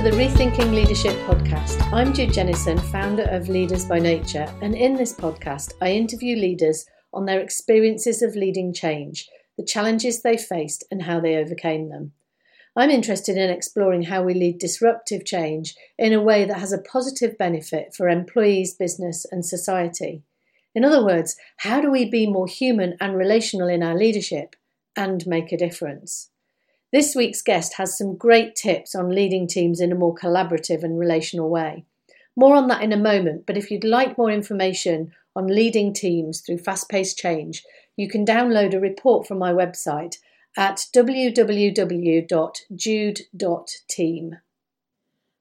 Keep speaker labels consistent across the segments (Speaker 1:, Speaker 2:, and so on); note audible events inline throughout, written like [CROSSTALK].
Speaker 1: to the Rethinking Leadership podcast. I'm Jude Jennison, founder of Leaders by Nature, and in this podcast, I interview leaders on their experiences of leading change, the challenges they faced, and how they overcame them. I'm interested in exploring how we lead disruptive change in a way that has a positive benefit for employees, business, and society. In other words, how do we be more human and relational in our leadership and make a difference? This week's guest has some great tips on leading teams in a more collaborative and relational way. More on that in a moment, but if you'd like more information on leading teams through fast paced change, you can download a report from my website at www.jude.team.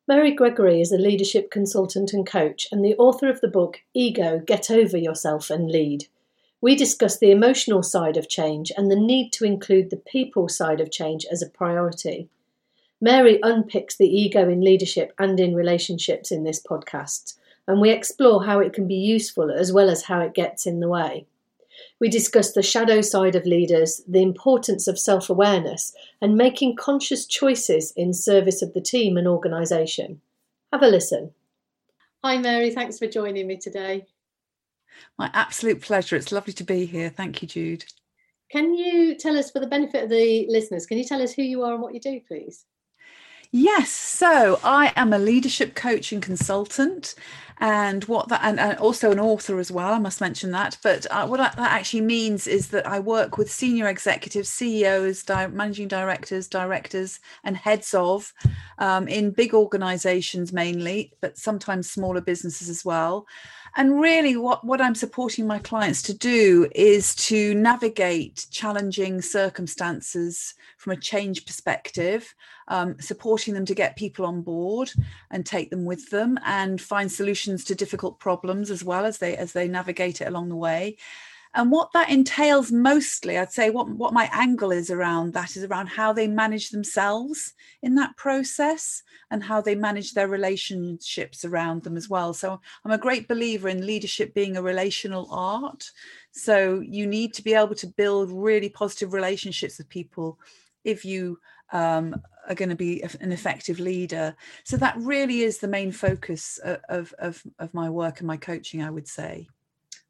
Speaker 1: Mary Gregory is a leadership consultant and coach and the author of the book Ego Get Over Yourself and Lead. We discuss the emotional side of change and the need to include the people side of change as a priority. Mary unpicks the ego in leadership and in relationships in this podcast, and we explore how it can be useful as well as how it gets in the way. We discuss the shadow side of leaders, the importance of self awareness, and making conscious choices in service of the team and organisation. Have a listen. Hi, Mary. Thanks for joining me today.
Speaker 2: My absolute pleasure. It's lovely to be here. Thank you, Jude.
Speaker 1: Can you tell us, for the benefit of the listeners, can you tell us who you are and what you do, please?
Speaker 2: Yes, so I am a leadership coach and consultant, and what that and, and also an author as well. I must mention that. But uh, what that actually means is that I work with senior executives, CEOs, di- managing directors, directors, and heads of um, in big organisations mainly, but sometimes smaller businesses as well and really what what i'm supporting my clients to do is to navigate challenging circumstances from a change perspective um, supporting them to get people on board and take them with them and find solutions to difficult problems as well as they as they navigate it along the way and what that entails mostly i'd say what, what my angle is around that is around how they manage themselves in that process and how they manage their relationships around them as well. So i'm a great believer in leadership being a relational art. So you need to be able to build really positive relationships with people if you um, are going to be an effective leader. So that really is the main focus of, of, of my work and my coaching i would say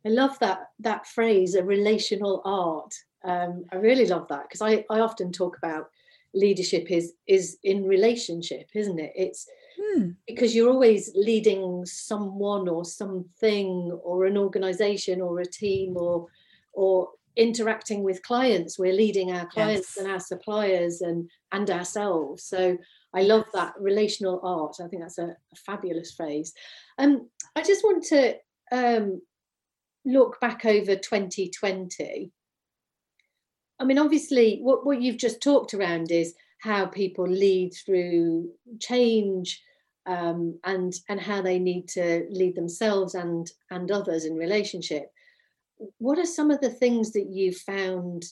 Speaker 1: I love that that phrase, a relational art. Um, I really love that because I, I often talk about leadership is is in relationship, isn't it? It's hmm. because you're always leading someone or something or an organization or a team or or interacting with clients. We're leading our clients yes. and our suppliers and and ourselves. So I love that relational art. I think that's a, a fabulous phrase. Um, I just want to um, look back over 2020, I mean, obviously, what, what you've just talked around is how people lead through change um, and and how they need to lead themselves and and others in relationship. What are some of the things that you found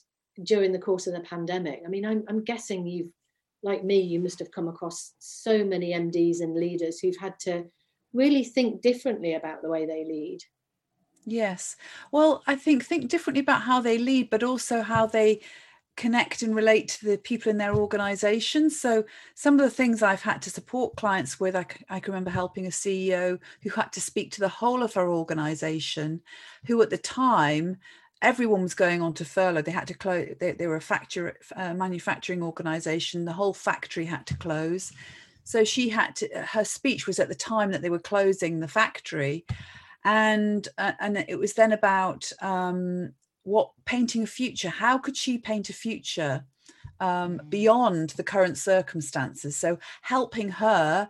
Speaker 1: during the course of the pandemic? I mean, I'm, I'm guessing you've, like me, you must have come across so many MDs and leaders who've had to really think differently about the way they lead.
Speaker 2: Yes. Well, I think think differently about how they lead, but also how they connect and relate to the people in their organization. So some of the things I've had to support clients with, I, I can remember helping a CEO who had to speak to the whole of her organization, who at the time everyone was going on to furlough. They had to close. They, they were a factory, uh, manufacturing organization. The whole factory had to close. So she had to. Her speech was at the time that they were closing the factory, and uh, and it was then about um, what painting a future. How could she paint a future um, mm. beyond the current circumstances? So helping her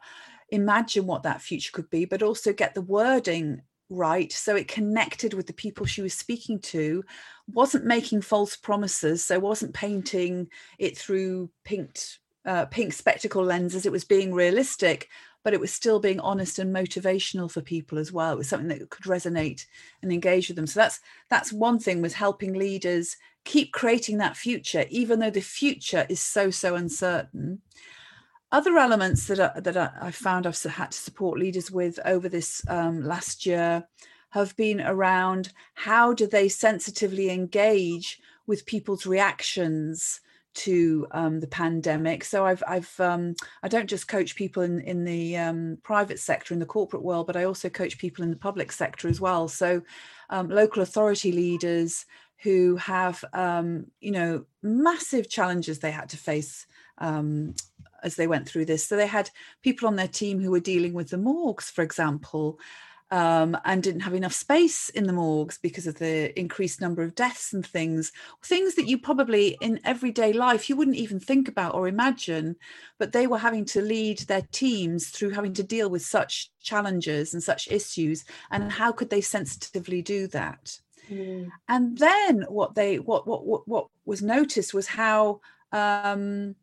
Speaker 2: imagine what that future could be, but also get the wording right so it connected with the people she was speaking to wasn't making false promises so wasn't painting it through pink uh, pink spectacle lenses it was being realistic but it was still being honest and motivational for people as well. It was something that could resonate and engage with them. So that's that's one thing was helping leaders keep creating that future, even though the future is so so uncertain. Other elements that I, that I, found I've had to support leaders with over this um, last year have been around how do they sensitively engage with people's reactions to um, the pandemic. So I've I've um, I don't just coach people in in the um, private sector in the corporate world, but I also coach people in the public sector as well. So um, local authority leaders who have um, you know massive challenges they had to face um, as they went through this. So they had people on their team who were dealing with the morgues, for example, um, and didn't have enough space in the morgues because of the increased number of deaths and things, things that you probably in everyday life you wouldn't even think about or imagine, but they were having to lead their teams through having to deal with such challenges and such issues. And how could they sensitively do that? Mm. And then what they what what what, what was noticed was how um,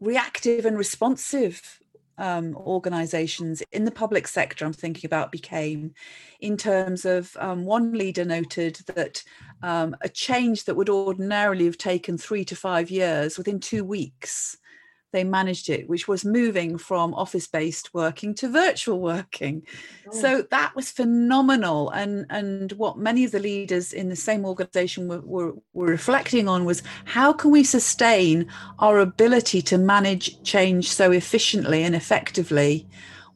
Speaker 2: reactive and responsive um, organizations in the public sector I'm thinking about became in terms of um, one leader noted that um, a change that would ordinarily have taken three to five years within two weeks they managed it, which was moving from office based working to virtual working. Oh. So that was phenomenal. And, and what many of the leaders in the same organization were, were, were reflecting on was how can we sustain our ability to manage change so efficiently and effectively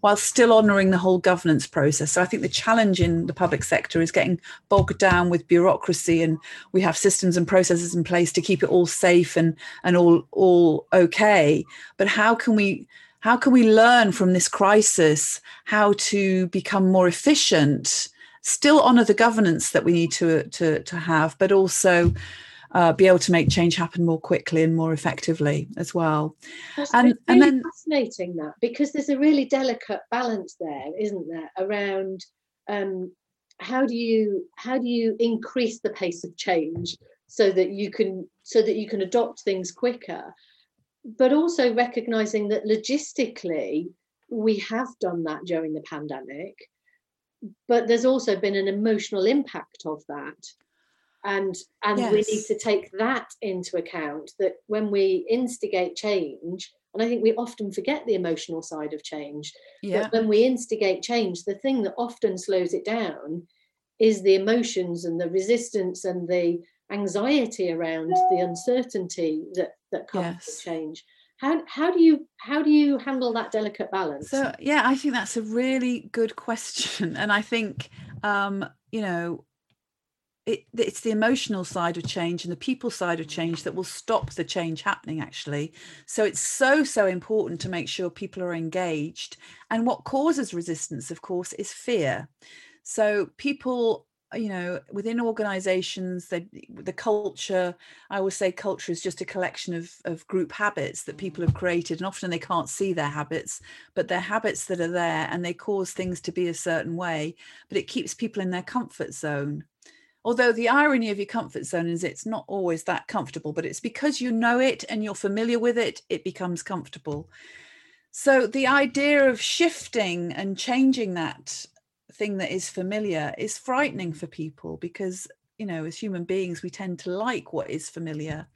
Speaker 2: while still honouring the whole governance process. So I think the challenge in the public sector is getting bogged down with bureaucracy, and we have systems and processes in place to keep it all safe and and all all okay. But how can we how can we learn from this crisis how to become more efficient? Still honour the governance that we need to to to have, but also uh, be able to make change happen more quickly and more effectively as well.
Speaker 1: That's and, really and then fascinating that because there's a really delicate balance there, isn't there, around um, how do you how do you increase the pace of change so that you can so that you can adopt things quicker, but also recognizing that logistically we have done that during the pandemic but there's also been an emotional impact of that and and yes. we need to take that into account that when we instigate change and i think we often forget the emotional side of change yeah. but when we instigate change the thing that often slows it down is the emotions and the resistance and the anxiety around the uncertainty that that comes yes. with change how how do you how do you handle that delicate balance
Speaker 2: so yeah i think that's a really good question and i think um you know it, it's the emotional side of change and the people side of change that will stop the change happening actually. So it's so so important to make sure people are engaged. And what causes resistance of course is fear. So people you know within organizations they, the culture i always say culture is just a collection of, of group habits that people have created. And often they can't see their habits but they're habits that are there and they cause things to be a certain way. But it keeps people in their comfort zone Although the irony of your comfort zone is it's not always that comfortable, but it's because you know it and you're familiar with it, it becomes comfortable. So the idea of shifting and changing that thing that is familiar is frightening for people because, you know, as human beings, we tend to like what is familiar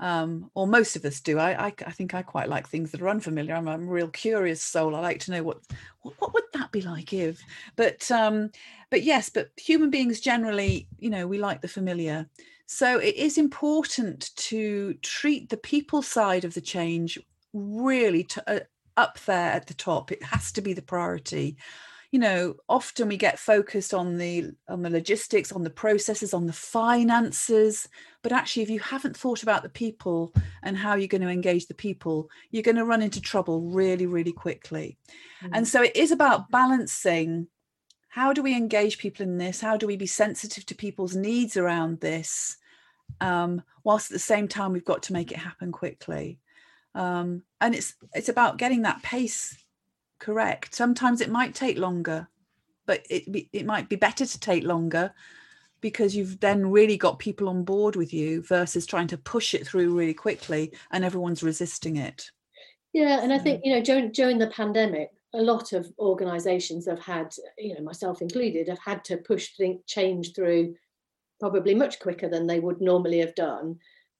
Speaker 2: um, or most of us do. I, I, I, think I quite like things that are unfamiliar. I'm a real curious soul. I like to know what what, what would that be like if. But um, but yes, but human beings generally, you know, we like the familiar. So it is important to treat the people side of the change really to, uh, up there at the top. It has to be the priority you know often we get focused on the on the logistics on the processes on the finances but actually if you haven't thought about the people and how you're going to engage the people you're going to run into trouble really really quickly. Mm-hmm. and so it is about balancing how do we engage people in this? How do we be sensitive to people's needs around this um, whilst at the same time we've got to make it happen quickly? Um, and it's it's about getting that pace correct. Sometimes it might take longer but it it might be better to take longer because you've then really got people on board with you versus trying to push it through really quickly and everyone's resisting it.
Speaker 1: Yeah and i think you know during during the pandemic a lot of organizations have had you know myself included have had to push think change through probably much quicker than they would normally have done.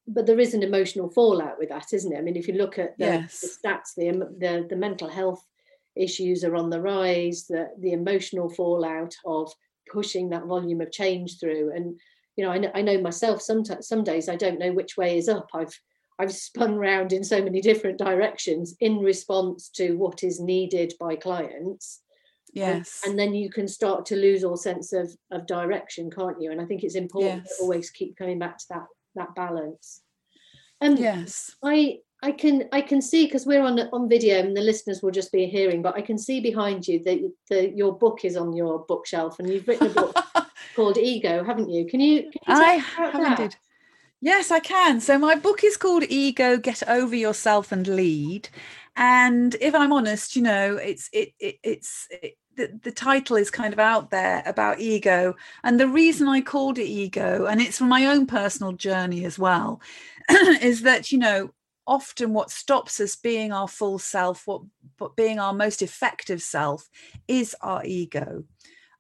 Speaker 1: But there is an emotional fallout with that isn't it? I mean if you look at the, yes. the stats the, the the mental health issues are on the rise, the, the emotional fallout of pushing that volume of change through. And, you know, I know, I know myself, sometimes, some days I don't know which way is up. I've, I've spun round in so many different directions in response to what is needed by clients.
Speaker 2: Yes.
Speaker 1: And, and then you can start to lose all sense of, of direction, can't you? And I think it's important yes. to always keep coming back to that that balance.
Speaker 2: And yes.
Speaker 1: I I can I can see because we're on on video and the listeners will just be hearing, but I can see behind you that the, your book is on your bookshelf and you've written a book [LAUGHS] called Ego, haven't you? Can you? Can you
Speaker 2: I have indeed. Yes, I can. So my book is called Ego: Get Over Yourself and Lead. And if I'm honest, you know, it's it, it it's it, the, the title is kind of out there about ego and the reason i called it ego and it's from my own personal journey as well [CLEARS THROAT] is that you know often what stops us being our full self, what but being our most effective self, is our ego.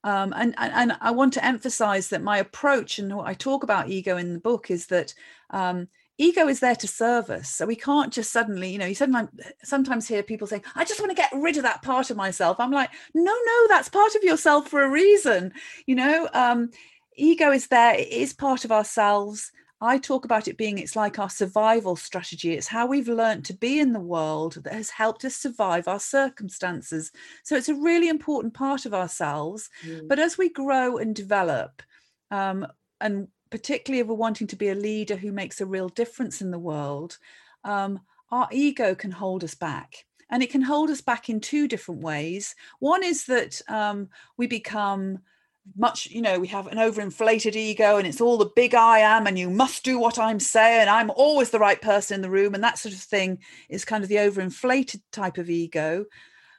Speaker 2: Um, and, and, and I want to emphasize that my approach and what I talk about ego in the book is that um, ego is there to serve us. So we can't just suddenly, you know, you sometimes sometimes hear people saying, "I just want to get rid of that part of myself." I'm like, no, no, that's part of yourself for a reason. You know, um, ego is there; it is part of ourselves. I talk about it being it's like our survival strategy. It's how we've learned to be in the world that has helped us survive our circumstances. So it's a really important part of ourselves. Mm. But as we grow and develop, um, and particularly if we're wanting to be a leader who makes a real difference in the world, um, our ego can hold us back. And it can hold us back in two different ways. One is that um, we become much you know we have an overinflated ego and it's all the big i am and you must do what i'm saying i'm always the right person in the room and that sort of thing is kind of the overinflated type of ego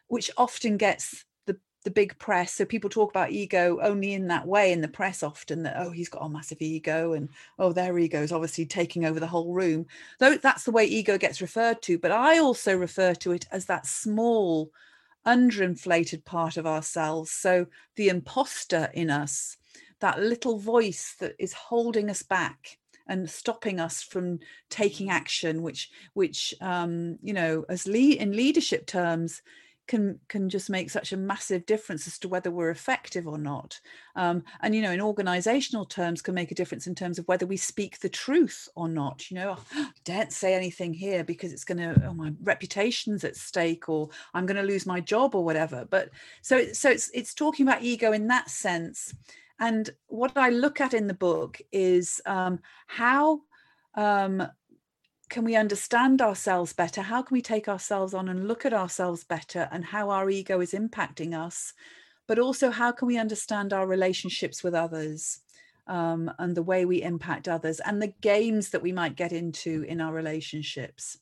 Speaker 2: which often gets the the big press. So people talk about ego only in that way in the press often that oh he's got a massive ego and oh their ego is obviously taking over the whole room. Though that's the way ego gets referred to but i also refer to it as that small underinflated part of ourselves. So the imposter in us, that little voice that is holding us back and stopping us from taking action, which, which um, you know, as lead in leadership terms, can can just make such a massive difference as to whether we're effective or not. Um, and you know in organizational terms can make a difference in terms of whether we speak the truth or not you know oh, don't say anything here because it's going to oh, my reputation's at stake or i'm going to lose my job or whatever. But so so it's it's talking about ego in that sense. And what i look at in the book is um, how um, can we understand ourselves better? How can we take ourselves on and look at ourselves better and how our ego is impacting us? But also, how can we understand our relationships with others um, and the way we impact others and the games that we might get into in our relationships?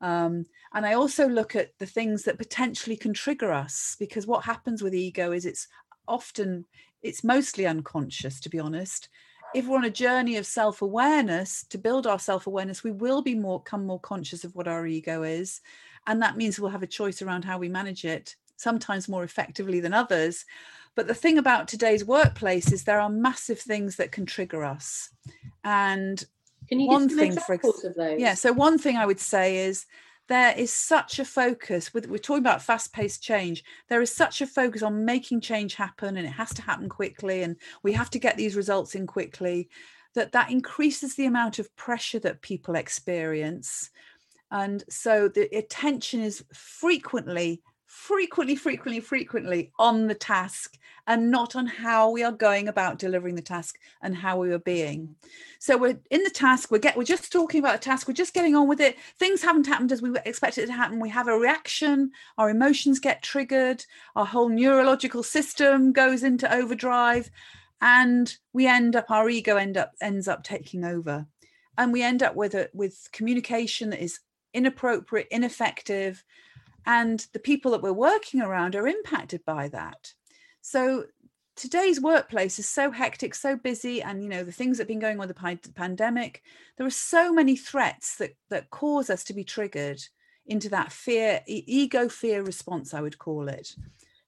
Speaker 2: Um, and I also look at the things that potentially can trigger us because what happens with ego is it's often, it's mostly unconscious, to be honest if we're on a journey of self-awareness to build our self-awareness we will be more come more conscious of what our ego is. And that means we'll have a choice around how we manage it sometimes more effectively than others. But the thing about today's workplace is there are massive things that can trigger us. And
Speaker 1: can you one thing for example
Speaker 2: yeah so one thing i would say is there is such a focus with we're talking about fast-paced change there is such a focus on making change happen and it has to happen quickly and we have to get these results in quickly that that increases the amount of pressure that people experience. And so the attention is frequently frequently, frequently, frequently on the task and not on how we are going about delivering the task and how we are being. So we're in the task, we're get we're just talking about the task, we're just getting on with it. Things haven't happened as we expected it to happen. We have a reaction, our emotions get triggered, our whole neurological system goes into overdrive, and we end up, our ego end up ends up taking over. And we end up with a with communication that is inappropriate, ineffective, and the people that we're working around are impacted by that. So today's workplace is so hectic so busy and you know the things that have been going on with the pandemic there are so many threats that that cause us to be triggered into that fear ego fear response i would call it.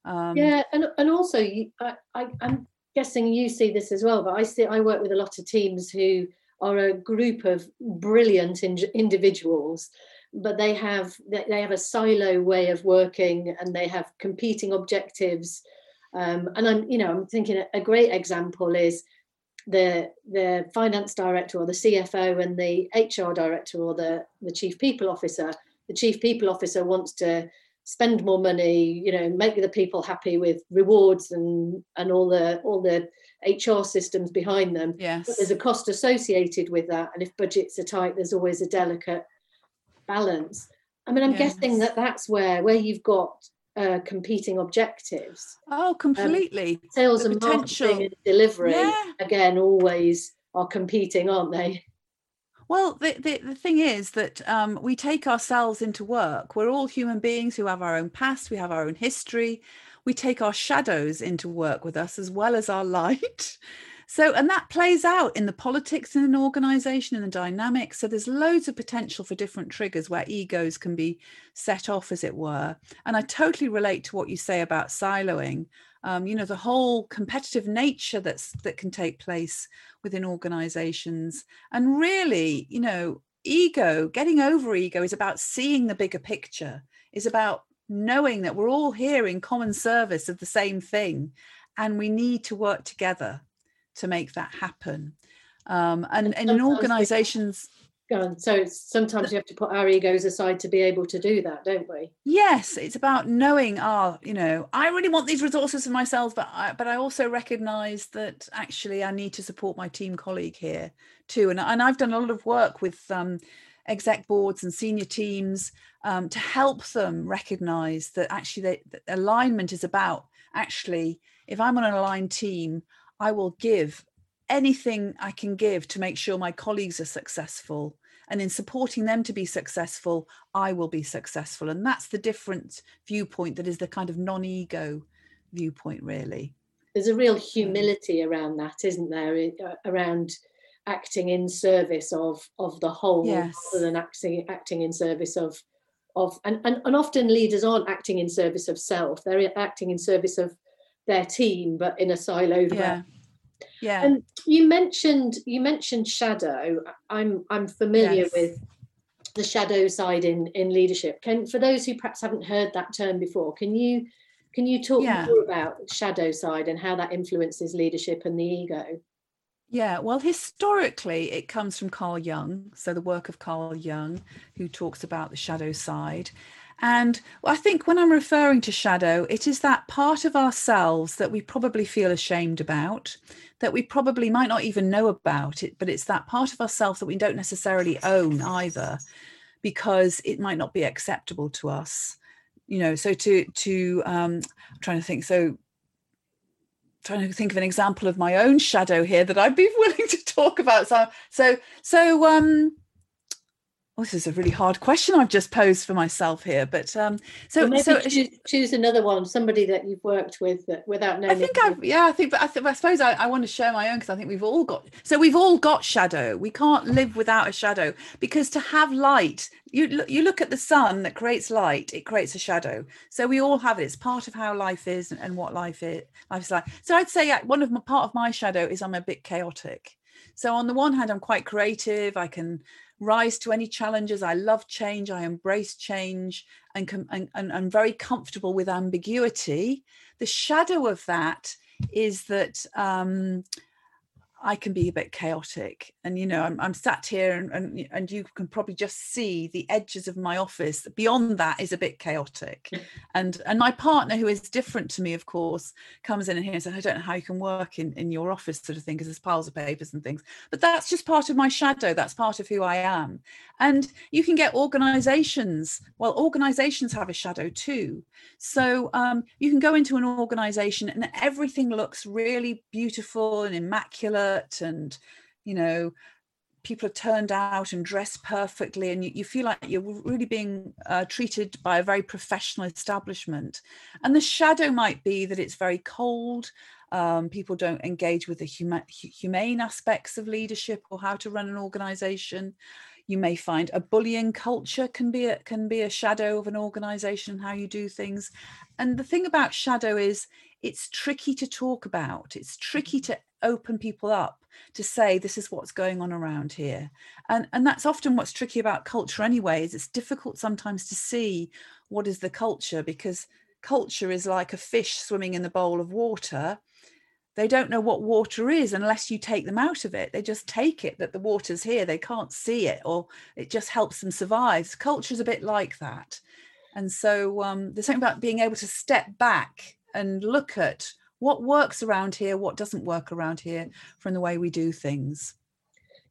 Speaker 1: Um, yeah and, and also I, I, i'm guessing you see this as well but i see i work with a lot of teams who are a group of brilliant in, individuals but they have they have a silo way of working and they have competing objectives um, and i'm you know i'm thinking a great example is the the finance director or the CFO and the HR director or the the chief people officer. The chief people officer wants to spend more money, you know, make the people happy with rewards and and all the all the HR systems behind them.
Speaker 2: Yes.
Speaker 1: But there's a cost associated with that, and if budgets are tight, there's always a delicate balance. I mean, I'm yes. guessing that that's where where you've got uh, competing objectives.
Speaker 2: Oh, completely. Um,
Speaker 1: sales the and potential. marketing and delivery yeah. again always are competing, aren't they?
Speaker 2: Well, the, the, the thing is that um, we take ourselves into work. We're all human beings who have our own past, we have our own history. We take our shadows into work with us as well as our [LAUGHS] light. So, and that plays out in the politics in an organization, in the dynamics. So, there's loads of potential for different triggers where egos can be set off, as it were. And I totally relate to what you say about siloing. Um, you know, the whole competitive nature that's that can take place within organizations. And really, you know, ego, getting over ego is about seeing the bigger picture, is about knowing that we're all here in common service of the same thing and we need to work together to make that happen. Um, and, and in organizations,
Speaker 1: so sometimes you have to put our egos aside to be able to do that don't we
Speaker 2: yes it's about knowing ah oh, you know i really want these resources for myself but I, but i also recognize that actually i need to support my team colleague here too and, and i've done a lot of work with um, exec boards and senior teams um, to help them recognize that actually they, that alignment is about actually if i'm on an aligned team I will give anything I can give to make sure my colleagues are successful. And in supporting them to be successful, I will be successful. And that's the different viewpoint that is the kind of non ego viewpoint, really.
Speaker 1: There's a real humility around that, isn't there? Uh, around acting in service of of the whole yes. rather than acting acting in service of of and, and and often leaders aren't acting in service of self they're acting in service of their team, but in a siloed
Speaker 2: yeah. way. Yeah.
Speaker 1: And you mentioned you mentioned shadow. I'm I'm familiar yes. with the shadow side in in leadership. Can for those who perhaps haven't heard that term before, can you can you talk yeah. more about shadow side and how that influences leadership and the ego?
Speaker 2: Yeah, well, historically, it comes from Carl Jung. So, the work of Carl Jung, who talks about the shadow side. And I think when I'm referring to shadow, it is that part of ourselves that we probably feel ashamed about, that we probably might not even know about it, but it's that part of ourselves that we don't necessarily own either, because it might not be acceptable to us. You know, so to to um, I'm trying to think. So trying to think of an example of my own shadow here that I'd be [LAUGHS] willing to talk about. So so so um Oh, this is a really hard question I've just posed for myself here. But um, so
Speaker 1: well,
Speaker 2: so
Speaker 1: choose, choose, another one, somebody that you've worked with that, without knowing.
Speaker 2: I think I've yeah, I think, but I, th- I suppose I, I, want to share my own because I think we've all got. So we've all got shadow. We can't live without a shadow because to have light, you you look at the sun that creates light, it creates a shadow. So we all have it. It's part of how life is and, and what life is. Life's like. So I'd say yeah, one of my part of my shadow is I'm a bit chaotic. So on the one hand, I'm quite creative. I can rise to any challenges. I love change. I embrace change and, and, and I'm very comfortable with ambiguity. The shadow of that is that um, I can be a bit chaotic. And, you know, I'm, I'm sat here and, and, and, you can probably just see the edges of my office. Beyond that is a bit chaotic. [LAUGHS] And and my partner, who is different to me, of course, comes in and here and says, I don't know how you can work in, in your office sort of thing, because there's piles of papers and things. But that's just part of my shadow. That's part of who I am. And you can get organizations, well, organizations have a shadow too. So um, you can go into an organization and everything looks really beautiful and immaculate and, you know, people are turned out and dressed perfectly and you, you feel like you're really being uh, treated by a very professional establishment and the shadow might be that it's very cold um, people don't engage with the huma- humane aspects of leadership or how to run an organization you may find a bullying culture can be a, can be a shadow of an organization and how you do things. And the thing about shadow is it's tricky to talk about. It's tricky to open people up to say this is what's going on around here. And and that's often what's tricky about culture anyway is it's difficult sometimes to see what is the culture because culture is like a fish swimming in the bowl of water they don't know what water is unless you take them out of it. They just take it that the water's here. They can't see it or it just helps them survive. Culture's a bit like that. And so um, there's something about being able to step back and look at what works around here what doesn't work around here from the way we do things.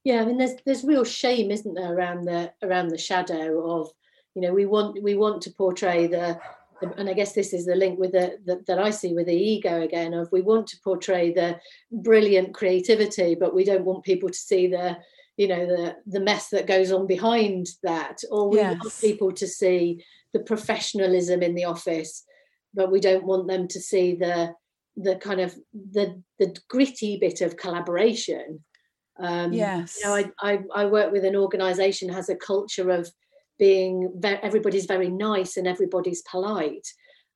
Speaker 1: Yeah i mean there's there's real shame isn't there around the around the shadow of you know we want we want to portray the and I guess this is the link with the, the, that I see with the ego again of we want to portray the brilliant creativity, but we don't want people to see the you know the the mess that goes on behind that, or we yes. want people to see the professionalism in the office, but we don't want them to see the the kind of the the gritty bit of collaboration.
Speaker 2: Um, yes,
Speaker 1: you know, I, I I work with an organisation has a culture of being very, everybody's very nice and everybody's polite.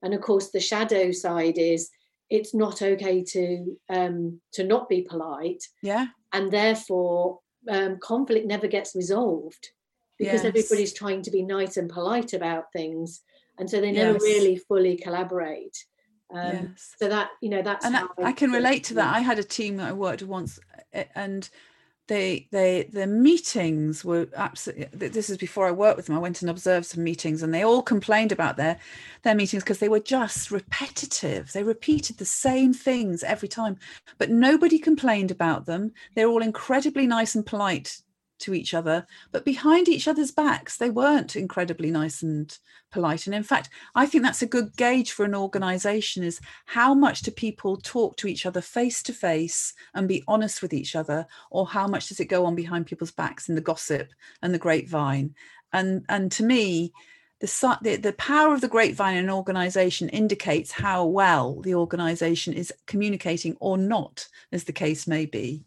Speaker 1: And of course the shadow side is it's not okay to um to not be polite.
Speaker 2: Yeah.
Speaker 1: And therefore um, conflict never gets resolved because yes. everybody's trying to be nice and polite about things. And so they never yes. really fully collaborate. Um, yes. so that you know that's
Speaker 2: and I, I, can relate to that. i had a team that i worked with once and they they the meetings were absolutely this is before i worked with them i went and observed some meetings and they all complained about their their meetings because they were just repetitive. They repeated the same things every time but nobody complained about them. They're all incredibly nice and polite to each other, but behind each other's backs, they weren't incredibly nice and polite. And in fact, I think that's a good gauge for an organization is how much do people talk to each other face to face and be honest with each other, or how much does it go on behind people's backs in the gossip and the grapevine? And and to me, the, the, the power of the grapevine in an organization indicates how well the organization is communicating or not, as the case may be.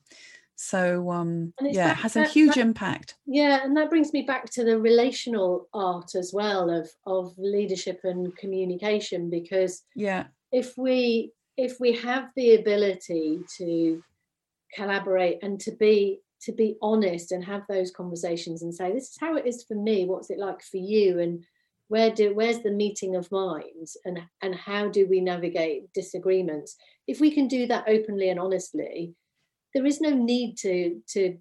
Speaker 2: So um, yeah, it has a huge
Speaker 1: that,
Speaker 2: impact.
Speaker 1: Yeah, and that brings me back to the relational art as well of of leadership and communication because
Speaker 2: yeah,
Speaker 1: if we if we have the ability to collaborate and to be to be honest and have those conversations and say this is how it is for me what's it like for you and where do where's the meeting of minds and and how do we navigate disagreements if we can do that openly and honestly there is no need to to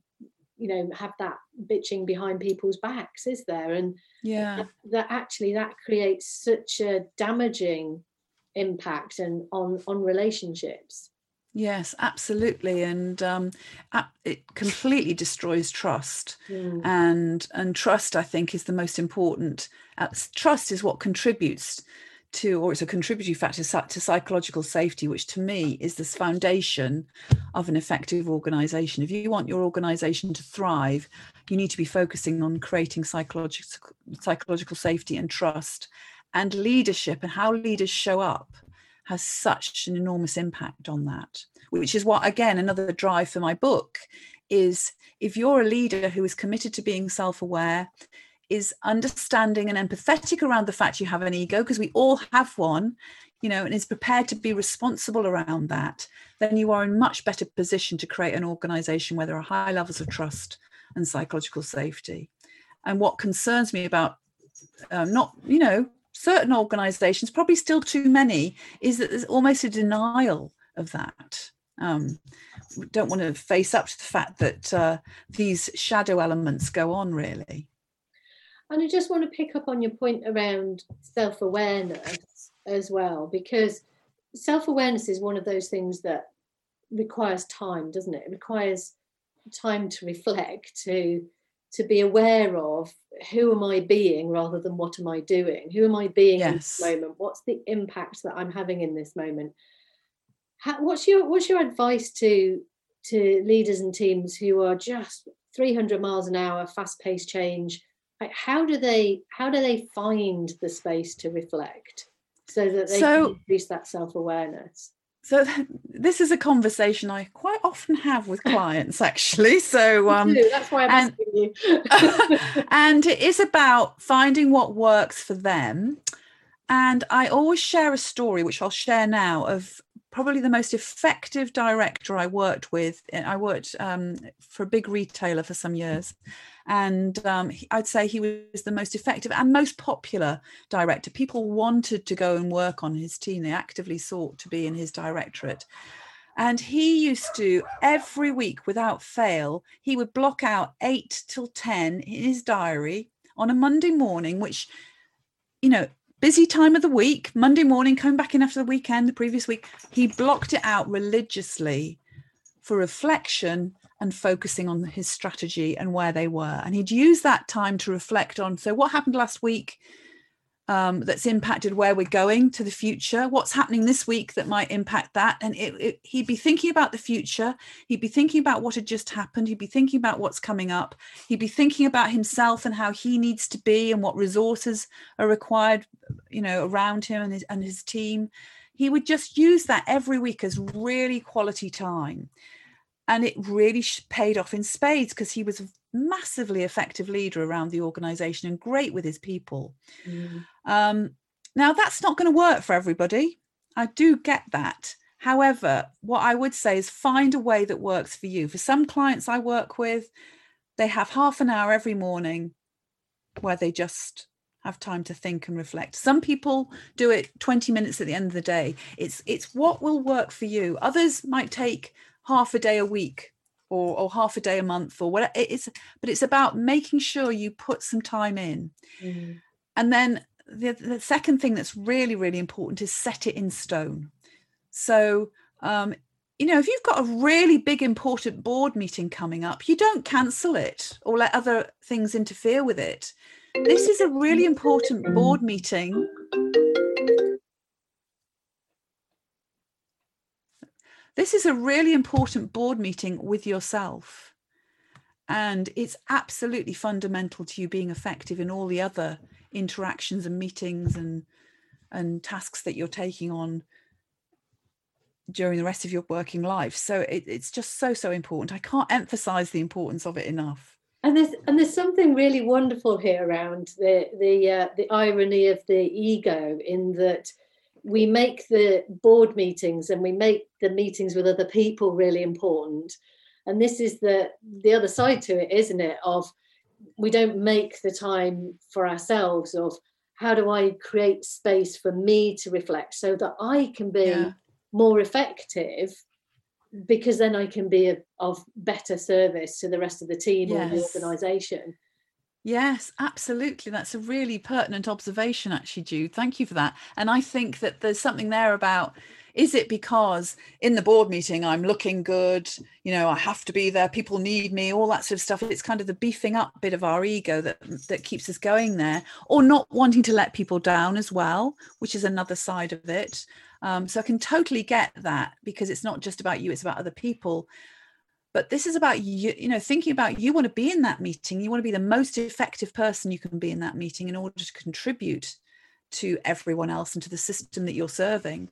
Speaker 1: you know have that bitching behind people's backs is there? And
Speaker 2: yeah.
Speaker 1: that, that actually that creates such a damaging impact and on on relationships.
Speaker 2: Yes absolutely. And um, it completely destroys trust. Mm. and and trust i think is the most important uh, trust is what contributes to, or it's a contributory factor to psychological safety, which to me is this foundation of an effective organization. If you want your organization to thrive, you need to be focusing on creating psychological, psychological safety and trust and leadership and how leaders show up has such an enormous impact on that which is what again another drive for my book is if you're a leader who is committed to being self-aware is understanding and empathetic around the fact you have an ego, because we all have one, you know, and is prepared to be responsible around that, then you are in much better position to create an organization where there are high levels of trust and psychological safety. And what concerns me about um, not, you know, certain organizations, probably still too many, is that there's almost a denial of that. Um, don't want to face up to the fact that uh, these shadow elements go on really.
Speaker 1: And I just want to pick up on your point around self awareness as well, because self awareness is one of those things that requires time, doesn't it? It requires time to reflect, to to be aware of who am I being rather than what am I doing? Who am I being yes. in this moment? What's the impact that I'm having in this moment? How, what's your what's your advice to to leaders and teams who are just 300 miles an hour, fast paced change, like how do they how do they find the space to reflect so that they so, can increase that self-awareness
Speaker 2: so [LAUGHS] this is a conversation I quite often have with [LAUGHS] clients, actually. So
Speaker 1: um, that's why I'm and, asking
Speaker 2: you. [LAUGHS] and it is about finding what works for them. And I always share a story, which I'll share now, of probably the most effective director I worked with. I worked um, for a big retailer for some years, and um, he, I'd say he was the most effective and most popular director. People wanted to go and work on his team; they actively sought to be in his directorate. And he used to, every week without fail, he would block out eight till 10 in his diary on a Monday morning, which, you know, busy time of the week, Monday morning, coming back in after the weekend, the previous week, he blocked it out religiously for reflection and focusing on his strategy and where they were. And he'd use that time to reflect on so, what happened last week? Um, that's impacted where we're going to the future. What's happening this week that might impact that? And it, it, he'd be thinking about the future. He'd be thinking about what had just happened. He'd be thinking about what's coming up. He'd be thinking about himself and how he needs to be and what resources are required you know around him and his, and his team. He would just use that every week as really quality time. And it really paid off in spades because he was massively effective leader around the organization and great with his people. Mm. um, now that's not going to work for everybody. I do get that. However what i would say is find a way that works for you. For some clients i work with they have half an hour every morning where they just have time to think and reflect. Some people do it 20 minutes at the end of the day. It's it's what will work for you. Others might take half a day a week or, or half a day a month or whatever it is but it's about making sure you put some time in. Mm. and then the, the second thing that's really really important is set it in stone. So um, you know if you've got a really big important board meeting coming up you don't cancel it or let other things interfere with it. This is a really important board meeting This is a really important board meeting with yourself. And it's absolutely fundamental to you being effective in all the other interactions and meetings and and tasks that you're taking on during the rest of your working life. So it, it's just so so important. I can't emphasize the importance of it enough.
Speaker 1: And there's and there's something really wonderful here around the the uh, the irony of the ego in that we make the board meetings and we make the meetings with other people really important and this is the the other side to it isn't it of we don't make the time for ourselves of how do i create space for me to reflect so that i can be yeah. more effective because then i can be a, of better service to the rest of the team yes. or the organization
Speaker 2: Yes, absolutely. That's a really pertinent observation, actually, Jude. Thank you for that. And I think that there's something there about is it because in the board meeting I'm looking good, you know, I have to be there, people need me, all that sort of stuff. It's kind of the beefing up bit of our ego that that keeps us going there, or not wanting to let people down as well, which is another side of it. Um, so I can totally get that because it's not just about you, it's about other people but this is about you you know thinking about you want to be in that meeting. You want to be the most effective person you can be in that meeting in order to contribute to everyone else and to the system that you're serving.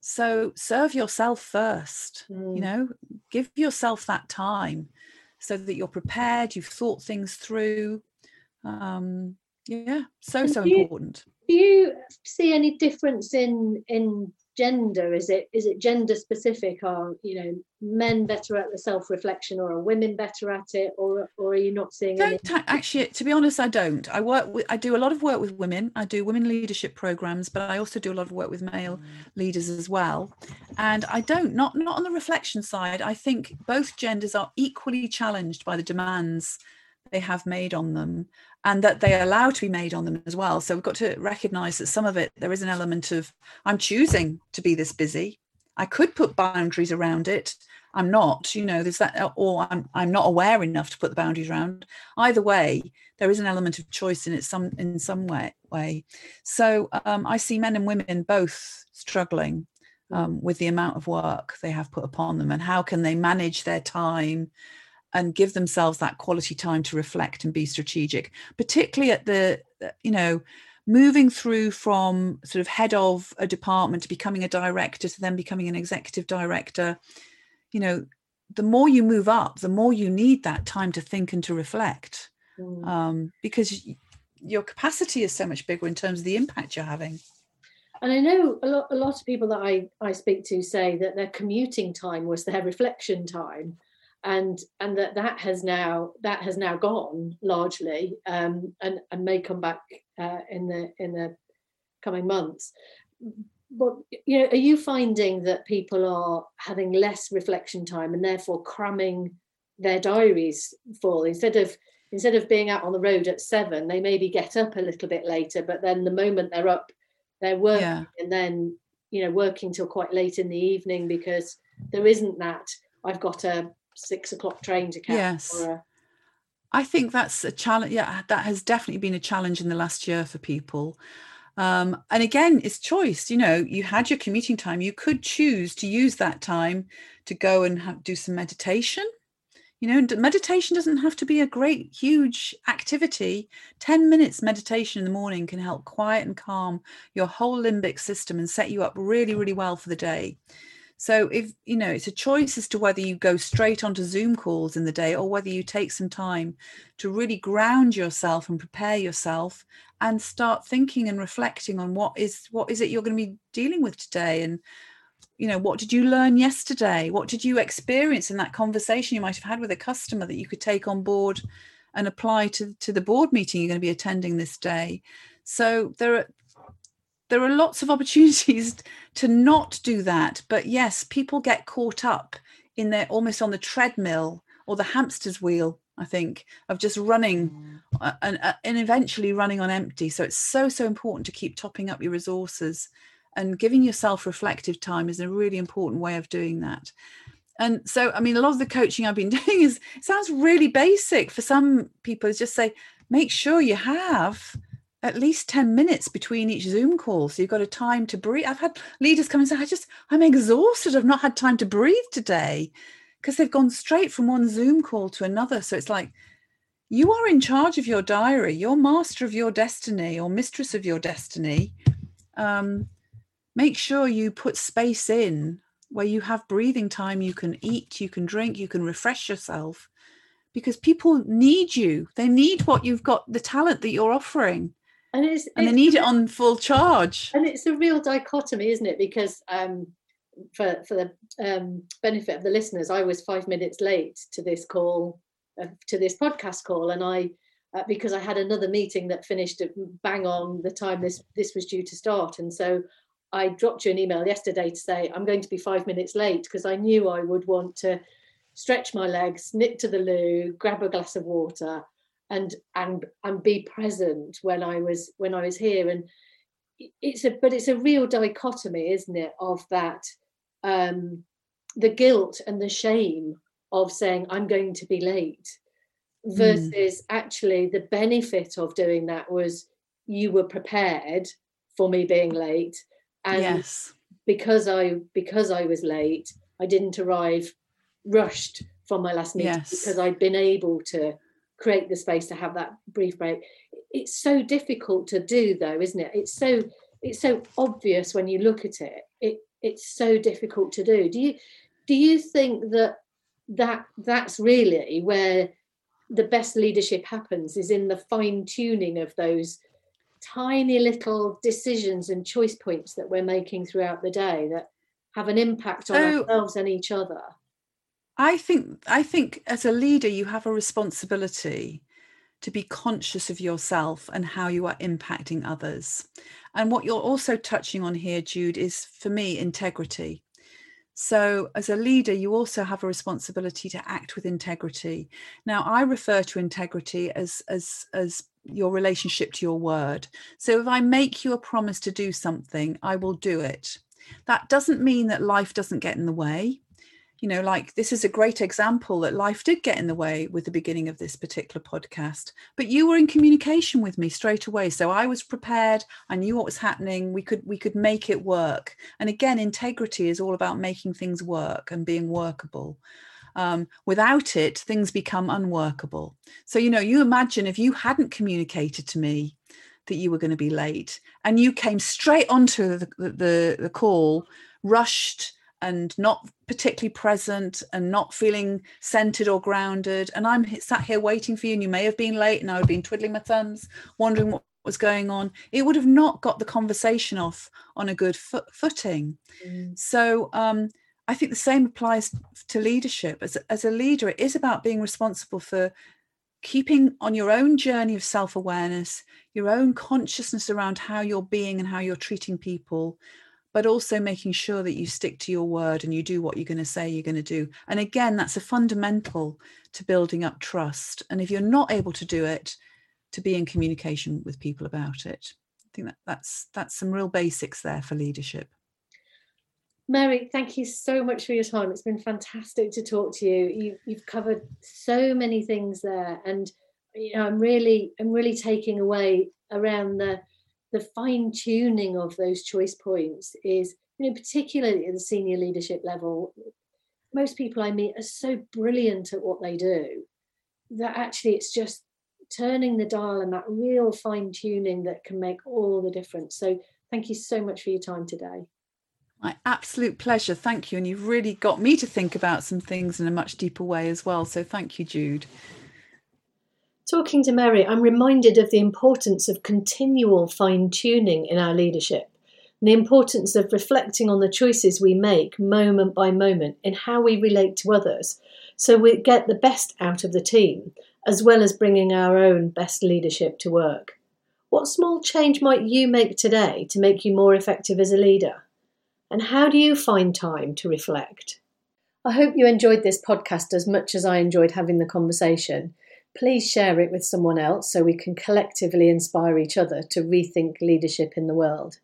Speaker 2: So serve yourself first mm. you know? Give yourself that time so that you're prepared you've thought things through. Um yeah so so
Speaker 1: you,
Speaker 2: important.
Speaker 1: do you see any difference in in gender? Is it is it gender specific? Are you know men better at the self-reflection or are women better at it? Or or are you not seeing
Speaker 2: don't any- actually to be honest i don't. I work with i do a lot of work with women. I do women leadership programs but i also do a lot of work with male leaders as well. And i don't not not on the reflection side. I think both genders are equally challenged by the demands they have made on them and that they allow to be made on them as well. So we've got to recognize that some of it, there is an element of, I'm choosing to be this busy. I could put boundaries around it. I'm not, you know, there's that, or I'm, I'm not aware enough to put the boundaries around. Either way, there is an element of choice in it some in some way. way. So um, I see men and women both struggling um, with the amount of work they have put upon them and how can they manage their time and give themselves that quality time to reflect and be strategic particularly at the you know moving through from sort of head of a department to becoming a director to then becoming an executive director you know the more you move up the more you need that time to think and to reflect mm. um, because your capacity is so much bigger in terms of the impact you're having
Speaker 1: and I know a lot, a lot of people that I, I speak to say that their commuting time was their reflection time and and that that has now that has now gone largely um, and and may come back uh, in the in the coming months but you know, are you finding that people are having less reflection time and therefore cramming their diaries full instead of instead of being out on the road at seven, they maybe get up a little bit later, but then the moment they're up, they're working yeah. and then you know working till quite late in the evening because there isn't that I've got a six o'clock train to catch.
Speaker 2: Yes. A... I think that's a challenge. Yeah, that has definitely been a challenge in the last year for people. Um, and again, it's choice. You know, you had your commuting time. You could choose to use that time to go and have, do some meditation. You know, meditation doesn't have to be a great, huge activity. 10 minutes meditation in the morning can help quiet and calm your whole limbic system and set you up really, really well for the day. So if you know, it's a choice as to whether you go straight onto Zoom calls in the day or whether you take some time to really ground yourself and prepare yourself and start thinking and reflecting on what is what is it you're going to be dealing with today and you know what did you learn yesterday? What did you experience in that conversation you might have had with a customer that you could take on board and apply to to the board meeting you're going to be attending this day? So there are there are lots of opportunities [LAUGHS] to not do that but yes people get caught up in their almost on the treadmill or the hamster's wheel i think of just running mm. uh, and, uh, and eventually running on empty so it's so so important to keep topping up your resources and giving yourself reflective time is a really important way of doing that and so i mean a lot of the coaching i've been [LAUGHS] doing is sounds really basic for some people is just say make sure you have at least 10 minutes between each Zoom call. So you've got a time to breathe. I've had leaders come and say, I just, I'm exhausted. I've not had time to breathe today because they've gone straight from one Zoom call to another. So it's like, you are in charge of your diary. You're master of your destiny or mistress of your destiny. Um, make sure you put space in where you have breathing time. You can eat, you can drink, you can refresh yourself because people need you. They need what you've got, the talent that you're offering and it's and they need it on full charge.
Speaker 1: And it's a real dichotomy isn't it? Because um, for for the um, benefit of the listeners i was five minutes late to this call uh, to this podcast call and i uh, because i had another meeting that finished at bang on the time this this was due to start. And so i dropped you an email yesterday to say i'm going to be five minutes late because i knew i would want to stretch my legs nip to the loo grab a glass of water and and and be present when I was when I was here and it's a but it's a real dichotomy isn't it of that um the guilt and the shame of saying I'm going to be late hmm. versus mm. actually the benefit of doing that was you were prepared for me being late and yes. because I because I was late I didn't arrive rushed from my last meeting yes. because I'd been able to create the space to have that brief break. It's so difficult to do though isn't it? It's so it's so obvious when you look at it. It it's so difficult to do. Do you do you think that that that's really where the best leadership happens is in the fine tuning of those tiny little decisions and choice points that we're making throughout the day that have an impact on oh, ourselves and each other
Speaker 2: I think I think as a leader you have a responsibility to be conscious of yourself and how you are impacting others. And what you're also touching on here, Jude, is for me integrity. So, as a leader, you also have a responsibility to act with integrity. Now, I refer to integrity as as as your relationship to your word. So, if I make you a promise to do something, I will do it. That doesn't mean that life doesn't get in the way you know, like this is a great example that life did get in the way with the beginning of this particular podcast. But you were in communication with me straight away. So I was prepared. I knew what was happening. We could we could make it work. And again, integrity is all about making things work and being workable. Um, without it, things become unworkable. So, you know, you imagine if you hadn't communicated to me that you were going to be late and you came straight onto the, the, the call, rushed, and not particularly present and not feeling centered or grounded. And I'm sat here waiting for you, and you may have been late, and I would have been twiddling my thumbs, wondering what was going on. It would have not got the conversation off on a good footing. Mm. So um, I think the same applies to leadership. As, as a leader, it is about being responsible for keeping on your own journey of self awareness, your own consciousness around how you're being and how you're treating people, but also making sure that you stick to your word and you do what you're going to say you're going to do. And again, that's a fundamental to building up trust. And if you're not able to do it, to be in communication with people about it. I think that that's that's some real basics there for leadership.
Speaker 1: Mary, thank you so much for your time. It's been fantastic to talk to you. you you've covered so many things there, and you know, I'm really, I'm really taking away around the the fine tuning of those choice points is, you know, particularly at the senior leadership level, most people I meet are so brilliant at what they do that actually it's just turning the dial and that real fine tuning that can make all the difference. So thank you so much for your time today.
Speaker 2: My absolute pleasure. Thank you. And you've really got me to think about some things in a much deeper way as well. So thank you, Jude.
Speaker 1: Talking to Mary, I'm reminded of the importance of continual fine tuning in our leadership and the importance of reflecting on the choices we make moment by moment in how we relate to others so we get the best out of the team, as well as bringing our own best leadership to work. What small change might you make today to make you more effective as a leader? And how do you find time to reflect? I hope you enjoyed this podcast as much as I enjoyed having the conversation please share it with someone else so we can collectively inspire each other to rethink leadership in the world.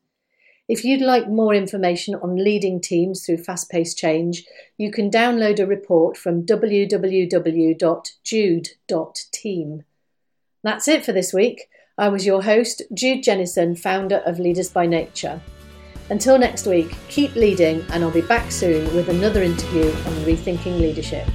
Speaker 1: If you'd like more information on leading teams through fast paced change, you can download a report from www.jude.team. That's it for this week. I was your host, Jude Jennison, founder of Leaders by Nature. Until next week, keep leading, and I'll be back soon with another interview on rethinking leadership.